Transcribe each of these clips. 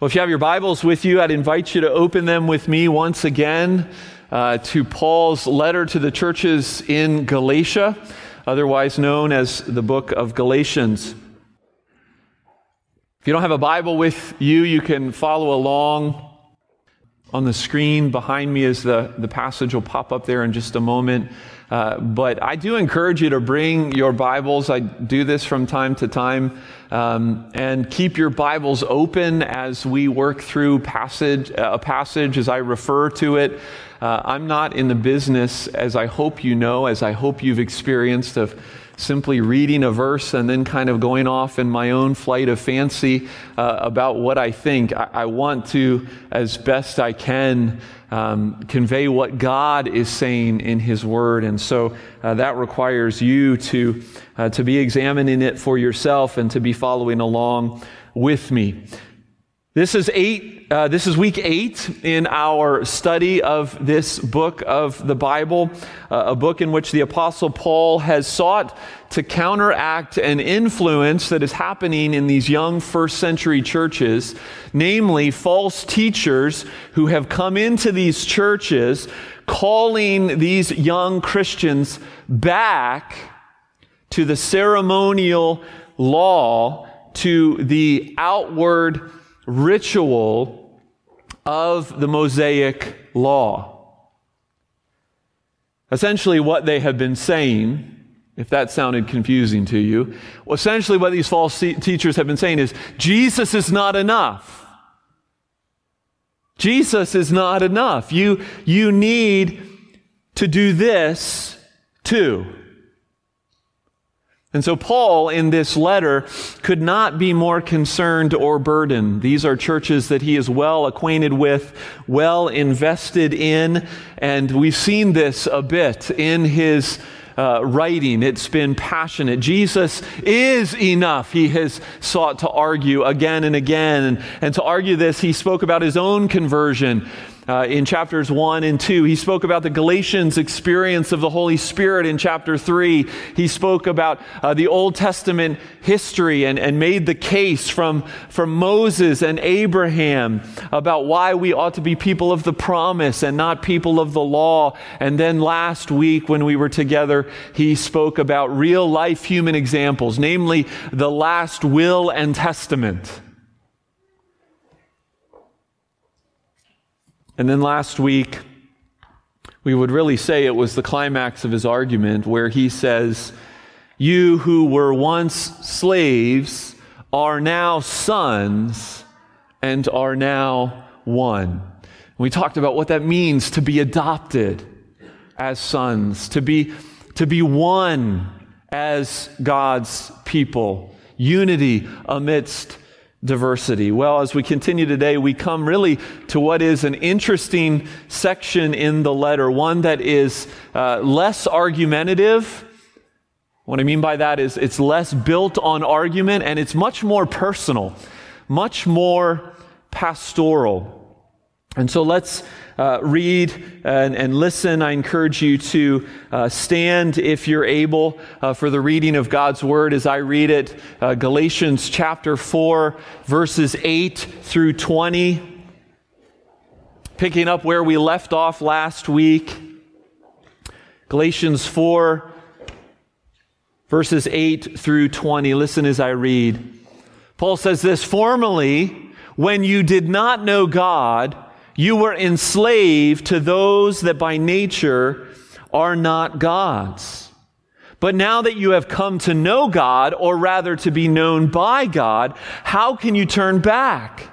Well, if you have your Bibles with you, I'd invite you to open them with me once again uh, to Paul's letter to the churches in Galatia, otherwise known as the book of Galatians. If you don't have a Bible with you, you can follow along on the screen behind me as the, the passage will pop up there in just a moment. Uh, but I do encourage you to bring your Bibles. I do this from time to time. Um, and keep your Bibles open as we work through passage, uh, a passage as I refer to it. Uh, I'm not in the business, as I hope you know, as I hope you've experienced, of simply reading a verse and then kind of going off in my own flight of fancy uh, about what I think. I, I, want to, as best I can, um, convey what God is saying in His Word. And so uh, that requires you to, uh, to be examining it for yourself and to be following along with me. This is eight. Uh, this is week eight in our study of this book of the Bible, uh, a book in which the Apostle Paul has sought to counteract an influence that is happening in these young first century churches, namely false teachers who have come into these churches, calling these young Christians back to the ceremonial law, to the outward ritual of the Mosaic law. Essentially, what they have been saying, if that sounded confusing to you, essentially what these false teachers have been saying is Jesus is not enough. Jesus is not enough. You, you need to do this too. And so, Paul, in this letter, could not be more concerned or burdened. These are churches that he is well acquainted with, well invested in, and we've seen this a bit in his uh, writing. It's been passionate. Jesus is enough, he has sought to argue again and again. And, and to argue this, he spoke about his own conversion uh, in chapters 1 and 2. He spoke about the Galatians' experience of the Holy Spirit in chapter 3. He spoke about uh, the Old Testament history and, and made the case from, from Moses and Abraham about why we ought to be people of the promise and not people of the law. And then last week, when we were together, he spoke about real life human examples, namely the last will and testament. And then last week, we would really say it was the climax of his argument where he says, You who were once slaves are now sons and are now one. we talked about what that means to be adopted as sons, to be, to be one as God's people, unity amidst diversity? Well, as we continue today, we come really to what is an interesting section in the letter, one that is uh, less argumentative. What I mean by that is it's less built on argument and it's much more personal, much more pastoral. And so let's uh, read and, and, listen. I encourage you to uh, stand if you're able uh, for the reading of God's word as I read it. Uh, Galatians chapter 4, verses 8 through 20. Picking up where we left off last week. Galatians 4, verses 8 through 20. Listen as I read. Paul says this Formerly, when you did not know God, you were enslaved to those that by nature are not God's. But now that you have come to know God, or rather to be known by God, how can you turn back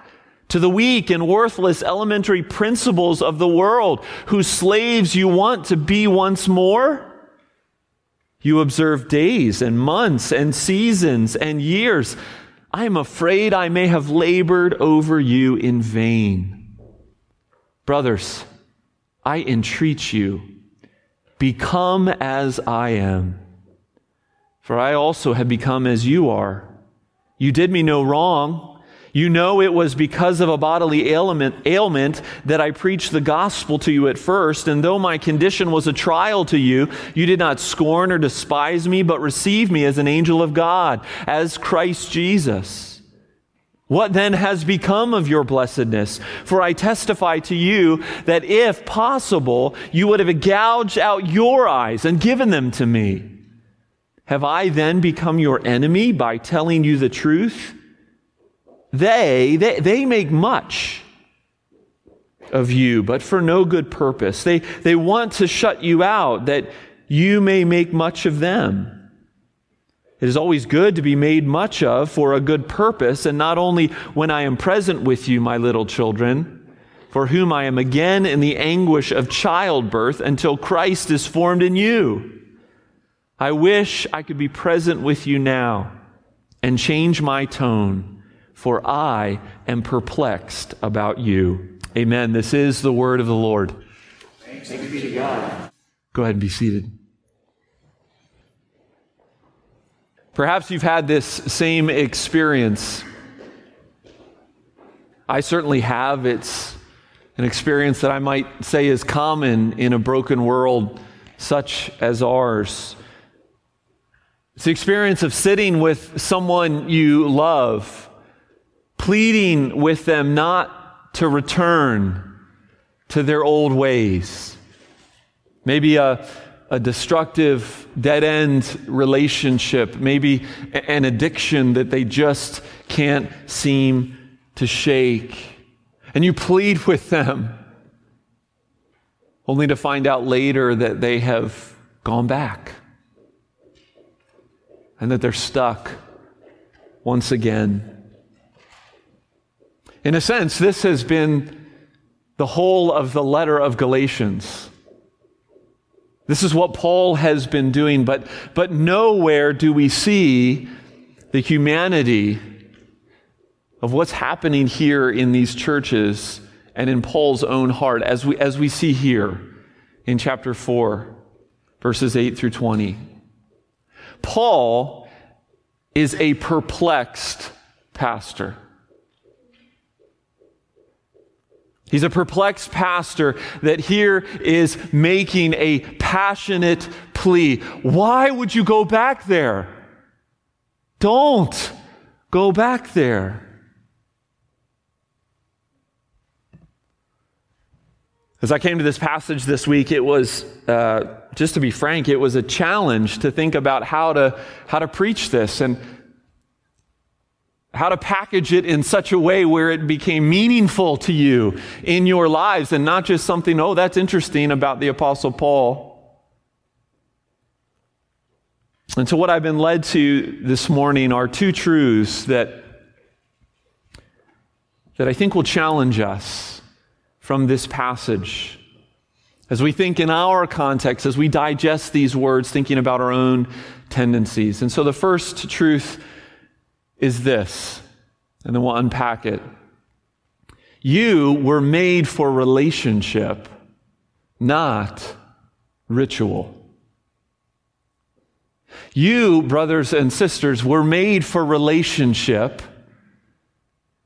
to the weak and worthless elementary principles of the world, whose slaves you want to be once more? You observe days and months and seasons and years. I am afraid I may have labored over you in vain. Brothers, I entreat you, become as I am. For I also have become as you are. You did me no wrong. You know it was because of a bodily ailment, ailment that I preached the gospel to you at first, and though my condition was a trial to you, you did not scorn or despise me, but received me as an angel of God, as Christ Jesus. What then has become of your blessedness? For I testify to you that if possible, you would have gouged out your eyes and given them to me. Have I then become your enemy by telling you the truth? They, they, they make much of you, but for no good purpose. They, they want to shut you out that you may make much of them. It is always good to be made much of for a good purpose, and not only when I am present with you, my little children, for whom I am again in the anguish of childbirth until Christ is formed in you. I wish I could be present with you now and change my tone, for I am perplexed about you. Amen. This is the word of the Lord. Thanks be to God. Go ahead and be seated. Perhaps you've had this same experience. I certainly have. It's an experience that I might say is common in a broken world such as ours. It's the experience of sitting with someone you love, pleading with them not to return to their old ways. Maybe a a destructive, dead end relationship, maybe an addiction that they just can't seem to shake. And you plead with them, only to find out later that they have gone back and that they're stuck once again. In a sense, this has been the whole of the letter of Galatians. This is what Paul has been doing, but, but nowhere do we see the humanity of what's happening here in these churches and in Paul's own heart, as we, as we see here in chapter 4, verses 8 through 20. Paul is a perplexed pastor. He's a perplexed pastor that here is making a passionate plea. Why would you go back there? Don't go back there. As I came to this passage this week, it was, uh, just to be frank, it was a challenge to think about how to, how to preach this. And how to package it in such a way where it became meaningful to you in your lives and not just something, oh, that's interesting about the Apostle Paul. And so, what I've been led to this morning are two truths that, that I think will challenge us from this passage. As we think in our context, as we digest these words, thinking about our own tendencies. And so, the first truth is this, and then we'll unpack it. You were made for relationship, not ritual. You, brothers and sisters, were made for relationship,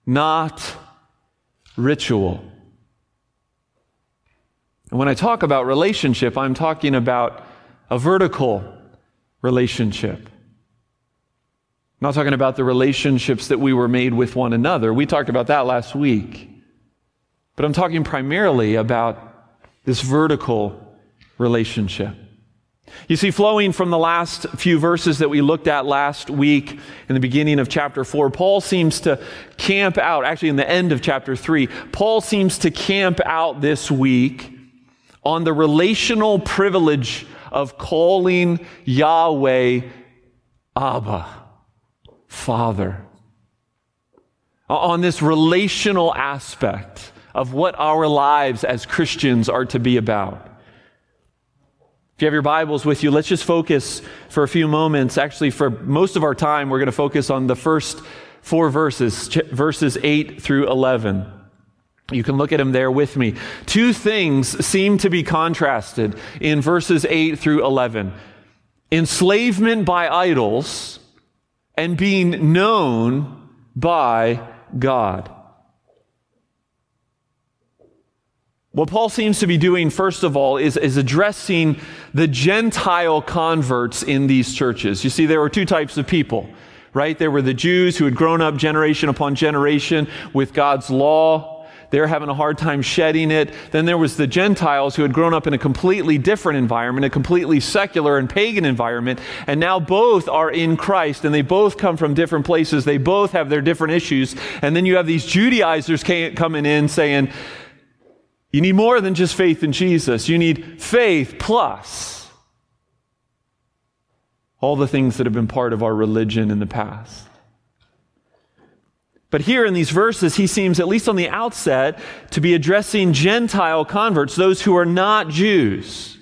not ritual. And when I talk about relationship, I'm talking about a vertical relationship. I'm not talking about the relationships that we were made with one another. We talked about that last week. But I'm talking primarily about this vertical relationship. You see, flowing from the last few verses that we looked at last week in the beginning of chapter 4, Paul seems to camp out, actually, in the end of chapter 3, Paul seems to camp out this week on the relational privilege of calling Yahweh Abba. Father. On this relational aspect of what our lives as Christians are to be about. If you have your Bibles with you, let's just focus for a few moments. Actually, for most of our time, we're going to focus on the first four verses, verses 8 through 11. You can look at them there with me. Two things seem to be contrasted in verses 8 through 11 enslavement by idols and being known by God. What Paul seems to be doing, first of all, is, is addressing the Gentile converts in these churches. You see, there were two types of people right? There were the Jews who had grown up generation upon generation with God's law. They're having a hard time shedding it. Then there was the Gentiles who had grown up in a completely different environment, a completely secular and pagan environment. And now both are in Christ and they both come from different places. They both have their different issues. And then you have these Judaizers coming in saying, you need more than just faith in Jesus. You need faith plus all the things that have been part of our religion in the past. But here in these verses, he seems, at least on the outset, to be addressing Gentile converts, those who are not Jews.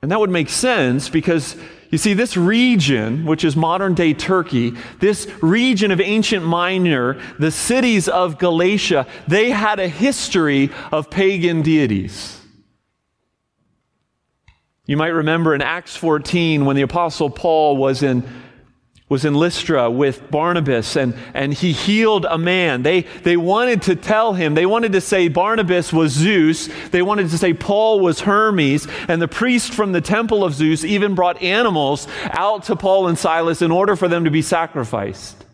And that would make sense because you see, this region, which is modern day Turkey, this region of ancient Minor, the cities of Galatia, they had a history of pagan deities. You might remember in Acts 14 when the Apostle Paul was in was in Lystra with Barnabas and, and he healed a man. They, they wanted to tell him, they wanted to say Barnabas was Zeus. They wanted to say Paul was Hermes. And the priest from the temple of Zeus even brought animals out to Paul and Silas in order for them to be sacrificed.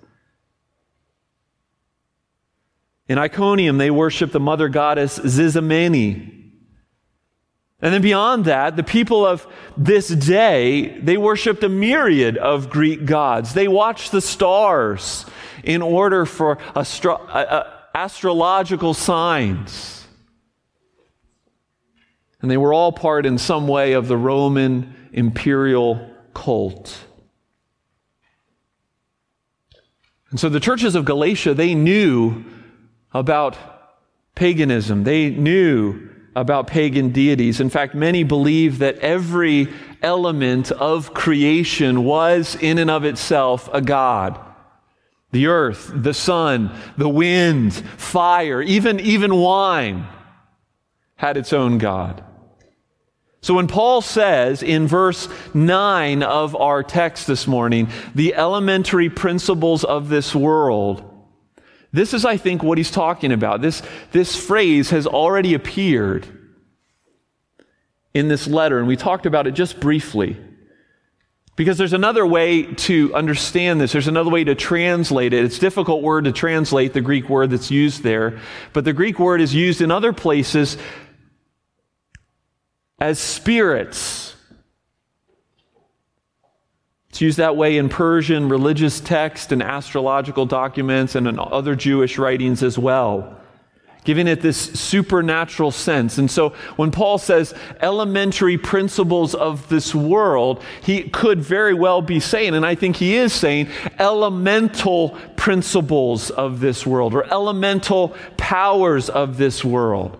In Iconium, they worshiped the mother goddess Zizimene. And then beyond that, the people of this day, they worshiped a myriad of Greek gods. They watched the stars in order for astro- uh, uh, astrological signs. And they were all part in some way of the Roman imperial cult. And so the churches of Galatia, they knew about paganism. They knew about pagan deities. In fact, many believe that every element of creation was in and of itself a god. The earth, the sun, the wind, fire, even, even wine had its own God. So when Paul says in verse 9 of our text this morning, the elementary principles of this world, this is, I think, what he's talking about. This, this phrase has already appeared in this letter, and we talked about it just briefly. Because there's another way to understand this. There's another way to translate it. It's a difficult word to translate, the Greek word that's used there. But the Greek word is used in other places as spirits it's used that way in Persian religious text and astrological documents and in other Jewish writings as well, giving it this supernatural sense. And so when Paul says elementary principles of this world, he could very well be saying, and I think he is saying, elemental principles of this world or elemental powers of this world.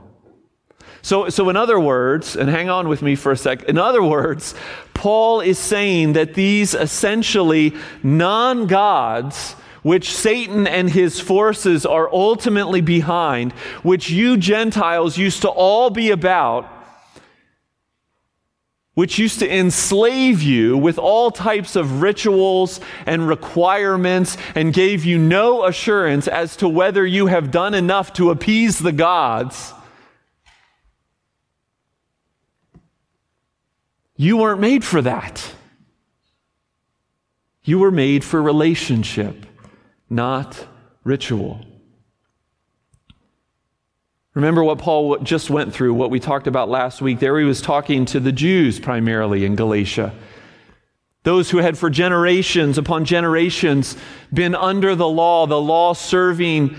So, so in other words, and hang on with me for a sec, in other words, Paul is saying that these essentially non gods, which Satan and his forces are ultimately behind, which you Gentiles used to all be about, which used to enslave you with all types of rituals and requirements and gave you no assurance as to whether you have done enough to appease the gods. You weren't made for that. You were made for relationship, not ritual. Remember what Paul just went through, what we talked about last week. There he was talking to the Jews primarily in Galatia. Those who had for generations upon generations been under the law, the law serving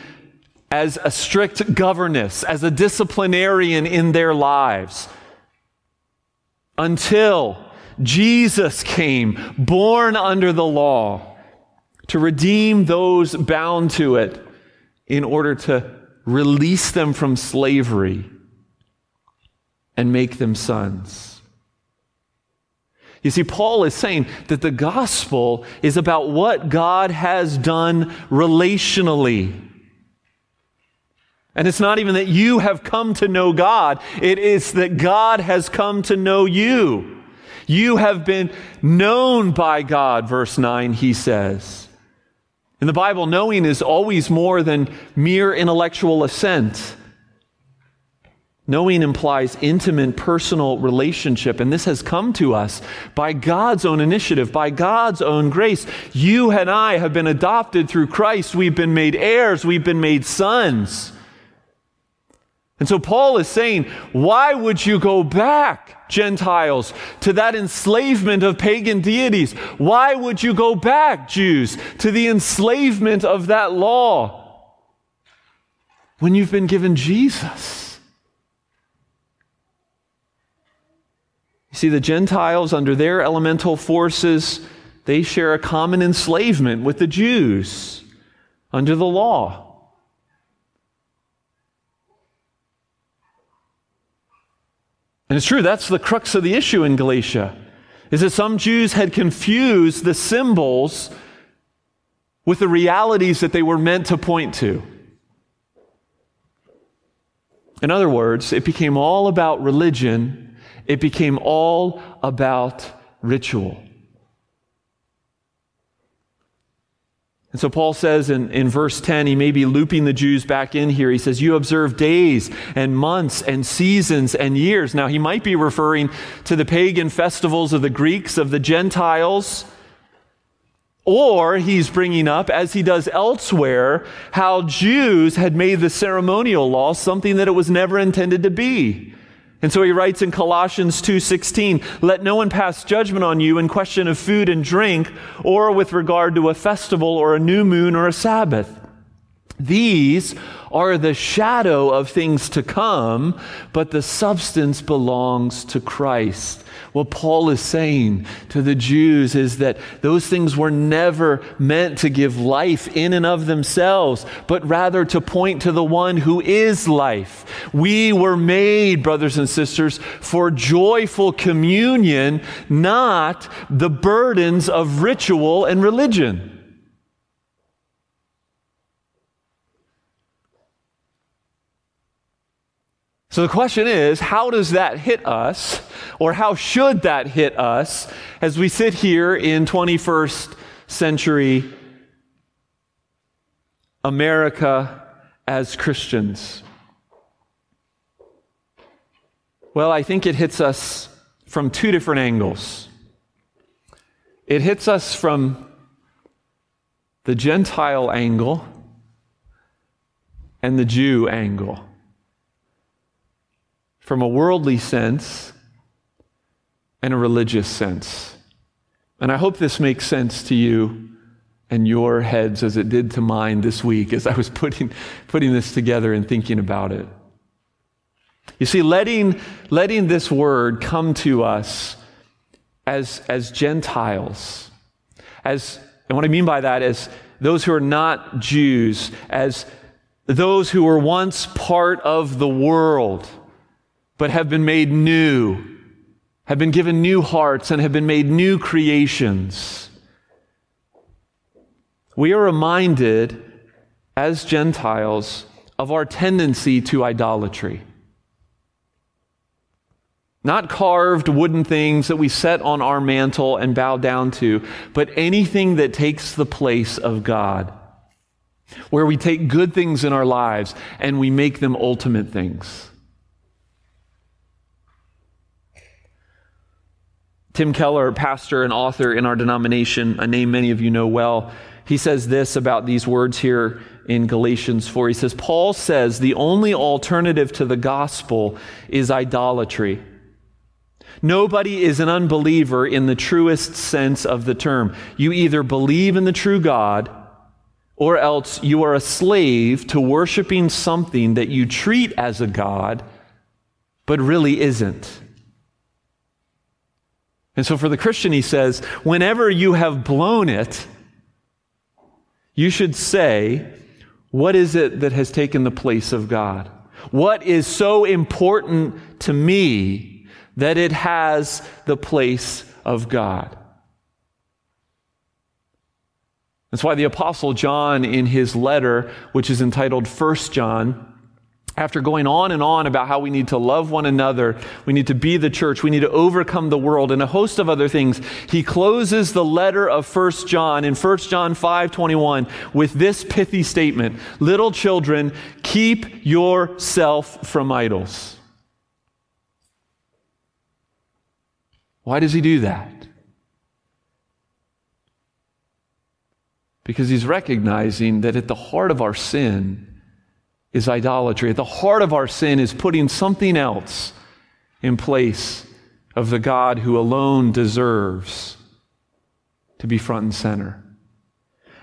as a strict governess, as a disciplinarian in their lives until Jesus came, born under the law, to redeem those bound to it in order to release them from slavery and make them sons. You see, Paul is saying that the gospel is about what God has done relationally. And it's not even that you have come to know God, it is that God has come to know you. You have been known by God, verse 9, he says. In the Bible, knowing is always more than mere intellectual assent. Knowing implies intimate personal relationship, and this has come to us by God's own initiative, by God's own grace. You and I have been adopted through Christ. We've been made heirs, we've been made sons. And so Paul is saying, why would you go back, Gentiles, to that enslavement of pagan deities? Why would you go back, Jews, to the enslavement of that law when you've been given Jesus? You see, the Gentiles, under their elemental forces, they share a common enslavement with the Jews under the law. And it's true, that's the crux of the issue in Galatia, is that some Jews had confused the symbols with the realities that they were meant to point to. In other words, it became all about religion it became all about ritual. And so Paul says in, in verse 10, he may be looping the Jews back in here. He says, You observe days and months and seasons and years. Now, he might be referring to the pagan festivals of the Greeks, of the Gentiles. Or he's bringing up, as he does elsewhere, how Jews had made the ceremonial law something that it was never intended to be. And so he writes in Colossians 2:16, "Let no one pass judgment on you in question of food and drink or with regard to a festival or a new moon or a Sabbath." These are the shadow of things to come, but the substance belongs to Christ. What Paul is saying to the Jews is that those things were never meant to give life in and of themselves, but rather to point to the one who is life. We were made, brothers and sisters, for joyful communion, not the burdens of ritual and religion. So the question is, how does that hit us, or how should that hit us as we sit here in 21st century America as Christians? Well, I think it hits us from two different angles. It hits us from the Gentile angle and the Jew angle from a worldly sense and a religious sense. And I hope this makes sense to you and your heads as it did to mine this week as I was putting, putting this together and thinking about it. You see, letting, letting this word come to us as, as Gentiles, as, and what I mean by that is those who are not Jews, as those who were once part of the world, but have been made new, have been given new hearts, and have been made new creations. We are reminded as Gentiles of our tendency to idolatry. Not carved wooden things that we set on our mantle and bow down to, but anything that takes the place of God. Where we take good things in our lives and we make them ultimate things. Tim Keller, pastor and author in our denomination, a name many of you know well, he says this about these words here in Galatians 4. He says, Paul says the only alternative to the gospel is idolatry. Nobody is an unbeliever in the truest sense of the term. You either believe in the true God or else you are a slave to worshiping something that you treat as a God but really isn't. And so for the Christian, he says, whenever you have blown it, you should say, What is it that has taken the place of God? What is so important to me that it has the place of God? That's why the Apostle John, in his letter, which is entitled First John, after going on and on about how we need to love one another, we need to be the church, we need to overcome the world, and a host of other things, he closes the letter of 1 John in 1 John 5 21 with this pithy statement Little children, keep yourself from idols. Why does he do that? Because he's recognizing that at the heart of our sin, is idolatry. At the heart of our sin is putting something else in place of the God who alone deserves to be front and center.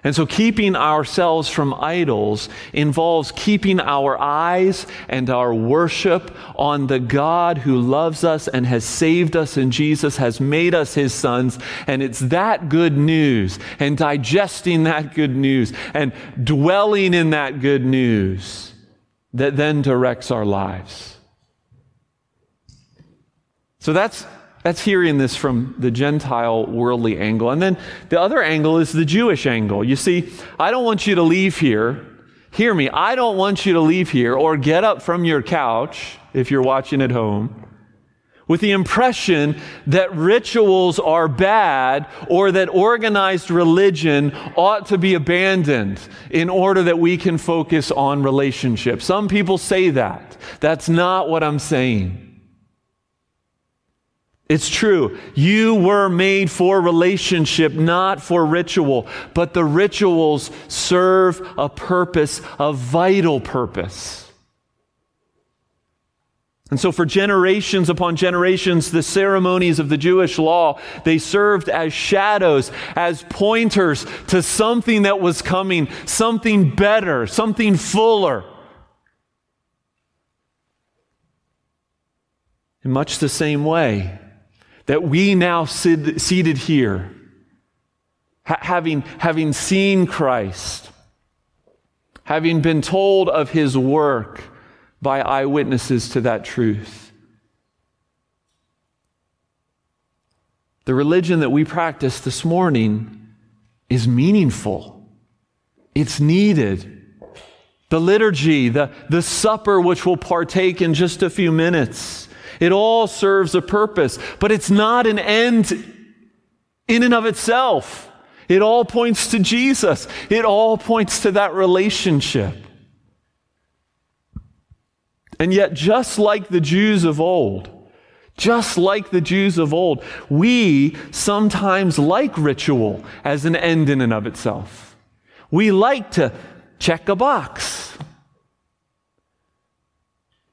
And so, keeping ourselves from idols involves keeping our eyes and our worship on the God who loves us and has saved us in Jesus, has made us his sons. And it's that good news and digesting that good news and dwelling in that good news that then directs our lives. So, that's that's hearing this from the Gentile worldly angle. And then the other angle is the Jewish angle. You see, I don't want you to leave here. Hear me. I don't want you to leave here or get up from your couch if you're watching at home with the impression that rituals are bad or that organized religion ought to be abandoned in order that we can focus on relationships. Some people say that. That's not what I'm saying. It's true. You were made for relationship, not for ritual. But the rituals serve a purpose, a vital purpose. And so for generations upon generations, the ceremonies of the Jewish law, they served as shadows, as pointers to something that was coming, something better, something fuller. In much the same way, that we now sit, seated here, ha- having, having seen Christ, having been told of his work by eyewitnesses to that truth. The religion that we practice this morning is meaningful. It's needed. The liturgy, the, the supper, which we'll partake in just a few minutes, it all serves a purpose, but it's not an end in and of itself. It all points to Jesus. It all points to that relationship. And yet, just like the Jews of old, just like the Jews of old, we sometimes like ritual as an end in and of itself. We like to check a box.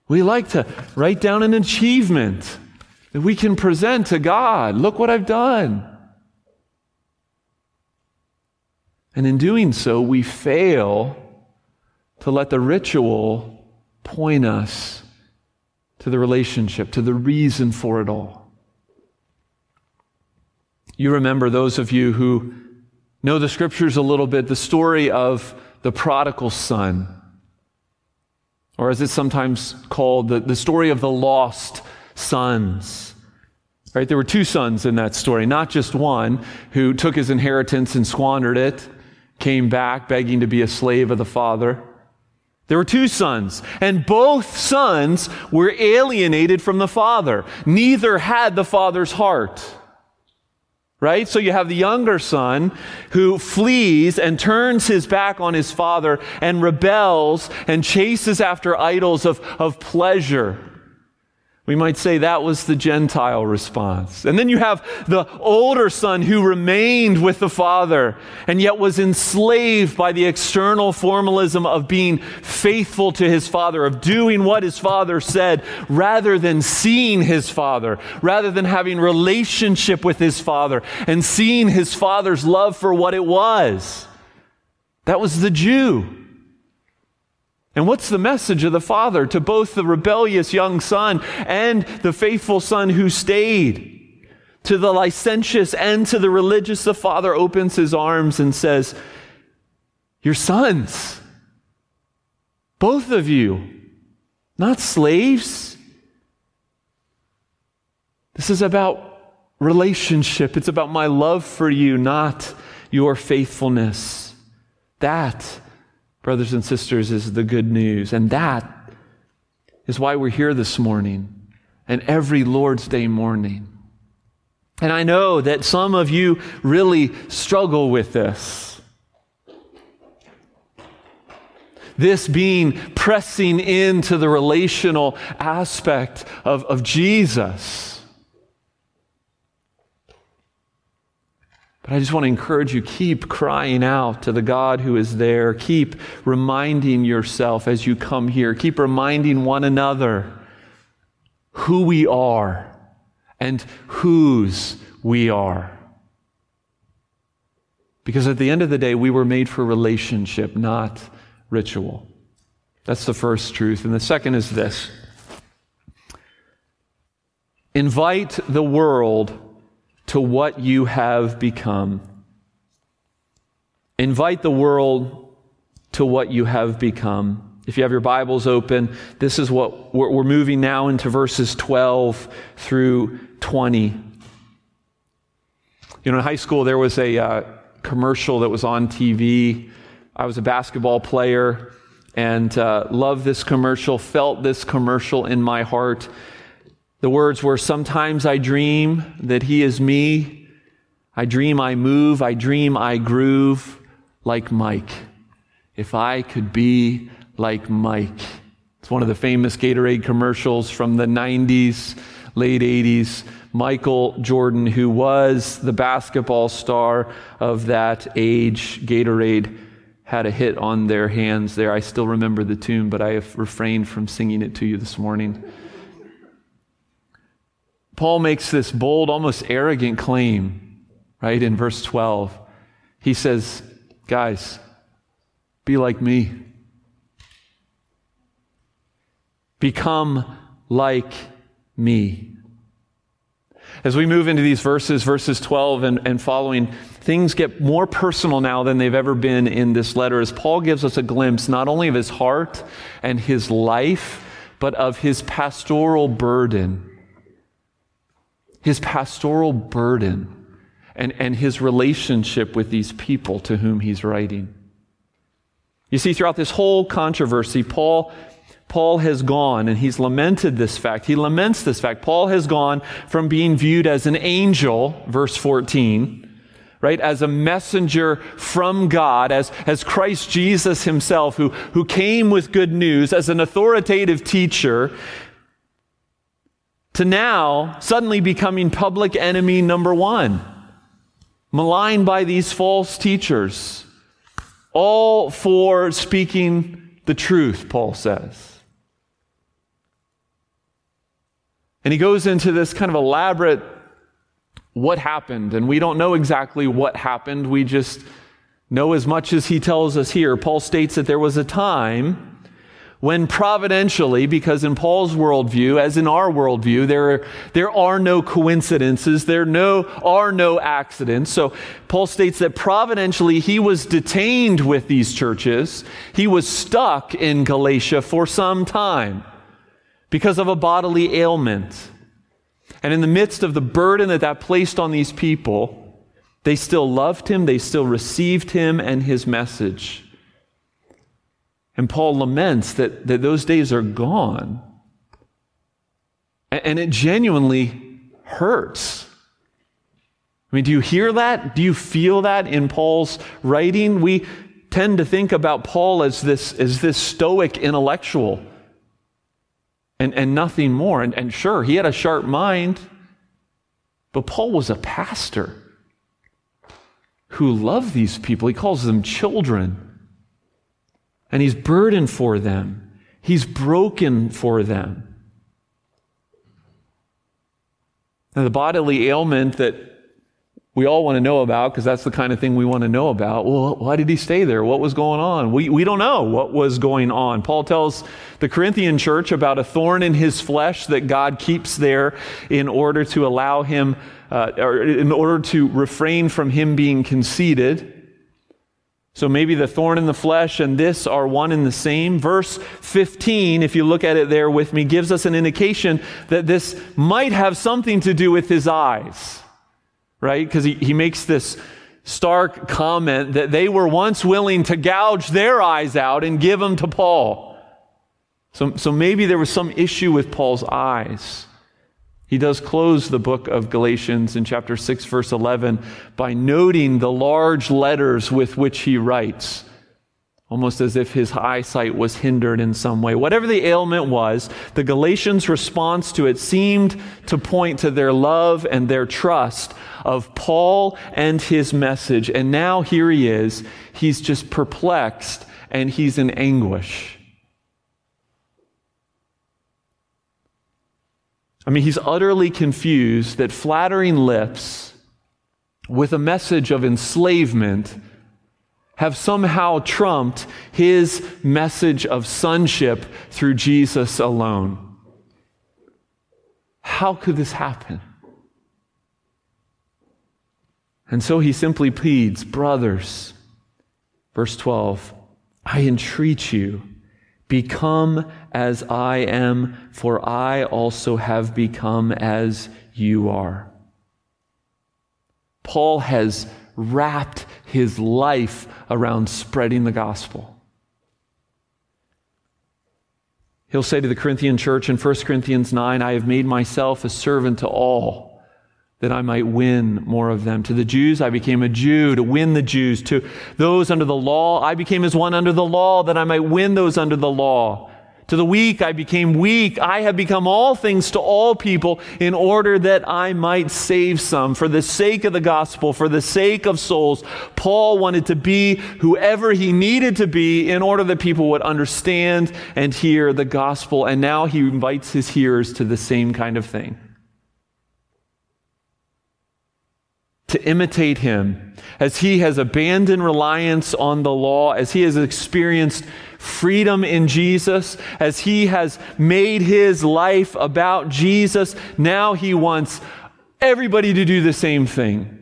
We like to write down an achievement that we can present to God. Look what I've done. And in doing so, we fail to let the ritual point us to the relationship, to the reason for it all. You remember, those of you who know the scriptures a little bit, the story of the prodigal son or as it's sometimes called, the, the story of the lost sons. Right? There were two sons in that story, not just one who took his inheritance and squandered it, came back begging to be a slave of the father. There were two sons, and both sons were alienated from the father. Neither had the father's heart right? So you have the younger son who flees and turns his back on his father and rebels and chases after idols of, of pleasure. We might say that was the Gentile response. And then you have the older son who remained with the father and yet was enslaved by the external formalism of being faithful to his father, of doing what his father said, rather than seeing his father, rather than having relationship with his father and seeing his father's love for what it was. That was the Jew. And what's the message of the father to both the rebellious young son and the faithful son who stayed? To the licentious and to the religious, the father opens his arms and says, Your sons, both of you, not slaves. This is about relationship. It's about my love for you, not your faithfulness. That brothers and sisters, is the good news. And that is why we're here this morning and every Lord's Day morning. And I know that some of you really struggle with this. This being pressing into the relational aspect of, of Jesus. But I just want to encourage you keep crying out to the God who is there. Keep reminding yourself as you come here. Keep reminding one another who we are and whose we are. Because at the end of the day, we were made for relationship, not ritual. That's the first truth. And the second is this invite the world to what you have become. Invite the world to what you have become. If you have your Bibles open, this is what we're, we're moving now into verses 12 through 20. You know, in high school, there was a uh, commercial that was on TV. I was a basketball player and uh, loved this commercial, felt this commercial in my heart. The words were Sometimes I dream that He is me. I dream I move. I dream I groove like Mike. If I could be like Mike. It's one of the famous Gatorade commercials from the 90s, late 80s. Michael Jordan, who was the basketball star of that age, Gatorade had a hit on their hands there. I still remember the tune, but I have refrained from singing it to you this morning. Paul makes this bold, almost arrogant claim, right, in verse 12. He says, Guys, be like me. Become like me. As we move into these verses, verses 12 and, and following, things get more personal now than they've ever been in this letter as Paul gives us a glimpse not only of his heart and his life, but of his pastoral burden his pastoral burden and, and his relationship with these people to whom he's writing. You see, throughout this whole controversy, Paul, Paul has gone and he's lamented this fact. He laments this fact. Paul has gone from being viewed as an angel, verse 14, right, as a messenger from God, as, as Christ Jesus himself, who, who came with good news, as an authoritative teacher, to now suddenly becoming public enemy number one, maligned by these false teachers, all for speaking the truth, Paul says. And he goes into this kind of elaborate what happened, and we don't know exactly what happened. We just know as much as he tells us here. Paul states that there was a time when providentially, because in Paul's worldview, as in our worldview, there, there are no coincidences, there no, are no accidents. So Paul states that providentially he was detained with these churches. He was stuck in Galatia for some time because of a bodily ailment. And in the midst of the burden that that placed on these people, they still loved him, they still received him and his message. And Paul laments that, that those days are gone. And it genuinely hurts. I mean, do you hear that? Do you feel that in Paul's writing? We tend to think about Paul as this, as this stoic intellectual and, and nothing more. And, and sure, he had a sharp mind, but Paul was a pastor who loved these people. He calls them children and he's burdened for them. He's broken for them. Now, the bodily ailment that we all want to know about, because that's the kind of thing we want to know about. Well, why did he stay there? What was going on? We, we don't know what was going on. Paul tells the Corinthian church about a thorn in his flesh that God keeps there in order to allow him, uh, or in order to refrain from him being conceited. So maybe the thorn in the flesh and this are one and the same. Verse 15, if you look at it there with me, gives us an indication that this might have something to do with his eyes, right? Because he, he makes this stark comment that they were once willing to gouge their eyes out and give them to Paul. So, so maybe there was some issue with Paul's eyes. He does close the book of Galatians in chapter 6, verse 11, by noting the large letters with which he writes almost as if his eyesight was hindered in some way. Whatever the ailment was, the Galatians' response to it seemed to point to their love and their trust of Paul and his message. And now here he is. He's just perplexed and he's in anguish. I mean, he's utterly confused that flattering lips with a message of enslavement have somehow trumped his message of sonship through Jesus alone. How could this happen? And so he simply pleads, Brothers, verse 12, I entreat you, become as I am, for I also have become as you are. Paul has wrapped his life around spreading the gospel. He'll say to the Corinthian church in 1 Corinthians 9, I have made myself a servant to all that I might win more of them. To the Jews, I became a Jew to win the Jews. To those under the law, I became as one under the law that I might win those under the law. To the weak, I became weak. I have become all things to all people in order that I might save some. For the sake of the gospel, for the sake of souls, Paul wanted to be whoever he needed to be in order that people would understand and hear the gospel. And now he invites his hearers to the same kind of thing. To imitate him as he has abandoned reliance on the law, as he has experienced freedom in Jesus, as he has made his life about Jesus, now he wants everybody to do the same thing.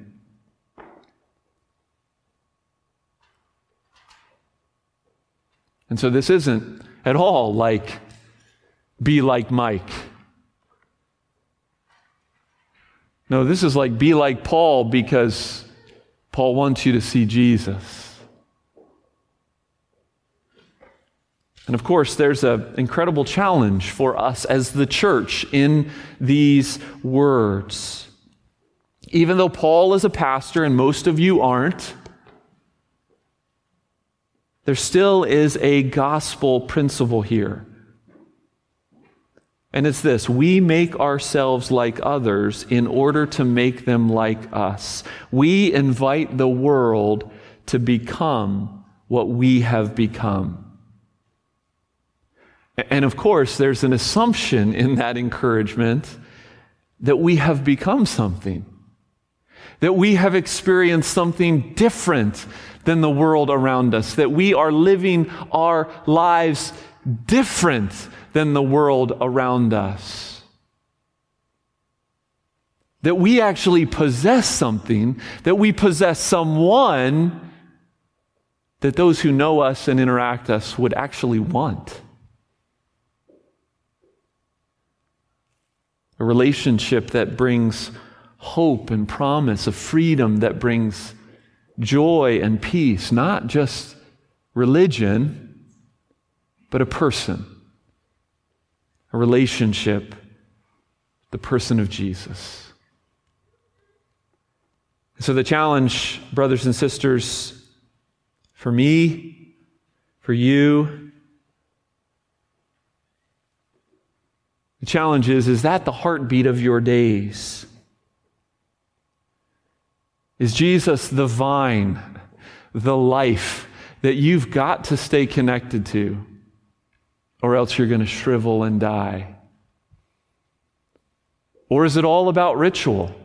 And so this isn't at all like be like Mike. No, this is like be like Paul because Paul wants you to see Jesus. And of course, there's an incredible challenge for us as the church in these words. Even though Paul is a pastor and most of you aren't, there still is a gospel principle here. And it's this we make ourselves like others in order to make them like us. We invite the world to become what we have become. And of course, there's an assumption in that encouragement that we have become something, that we have experienced something different than the world around us, that we are living our lives different than the world around us. That we actually possess something, that we possess someone that those who know us and interact us would actually want. a relationship that brings hope and promise, a freedom that brings joy and peace, not just religion, but a person, a relationship, the person of Jesus. So, the challenge, brothers and sisters, for me, for you, The challenge is is that the heartbeat of your days? Is Jesus the vine, the life that you've got to stay connected to, or else you're going to shrivel and die? Or is it all about ritual?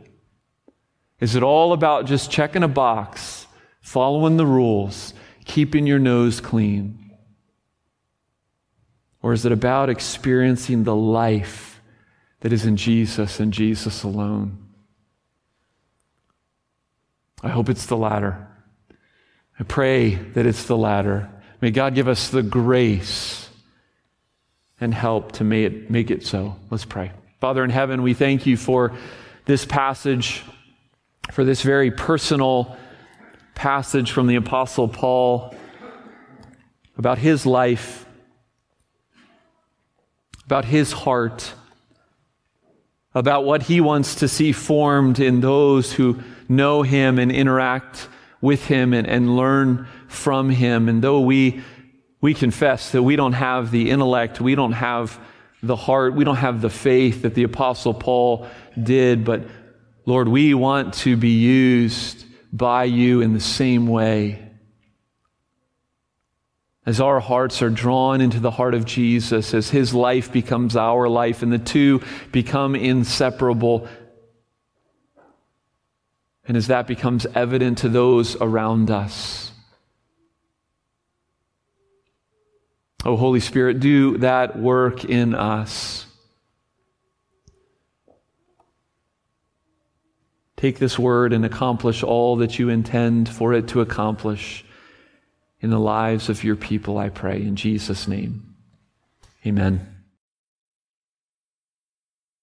Is it all about just checking a box, following the rules, keeping your nose clean? Or is it about experiencing the life that is in Jesus and Jesus alone? I hope it's the latter. I pray that it's the latter. May God give us the grace and help to make it, make it so. Let's pray. Father in heaven, we thank you for this passage, for this very personal passage from the Apostle Paul about his life about his heart, about what he wants to see formed in those who know him and interact with him and, and learn from him. And though we we confess that we don't have the intellect, we don't have the heart, we don't have the faith that the Apostle Paul did, but Lord, we want to be used by you in the same way. As our hearts are drawn into the heart of Jesus, as his life becomes our life, and the two become inseparable, and as that becomes evident to those around us. Oh, Holy Spirit, do that work in us. Take this word and accomplish all that you intend for it to accomplish in the lives of your people, I pray. In Jesus' name, amen.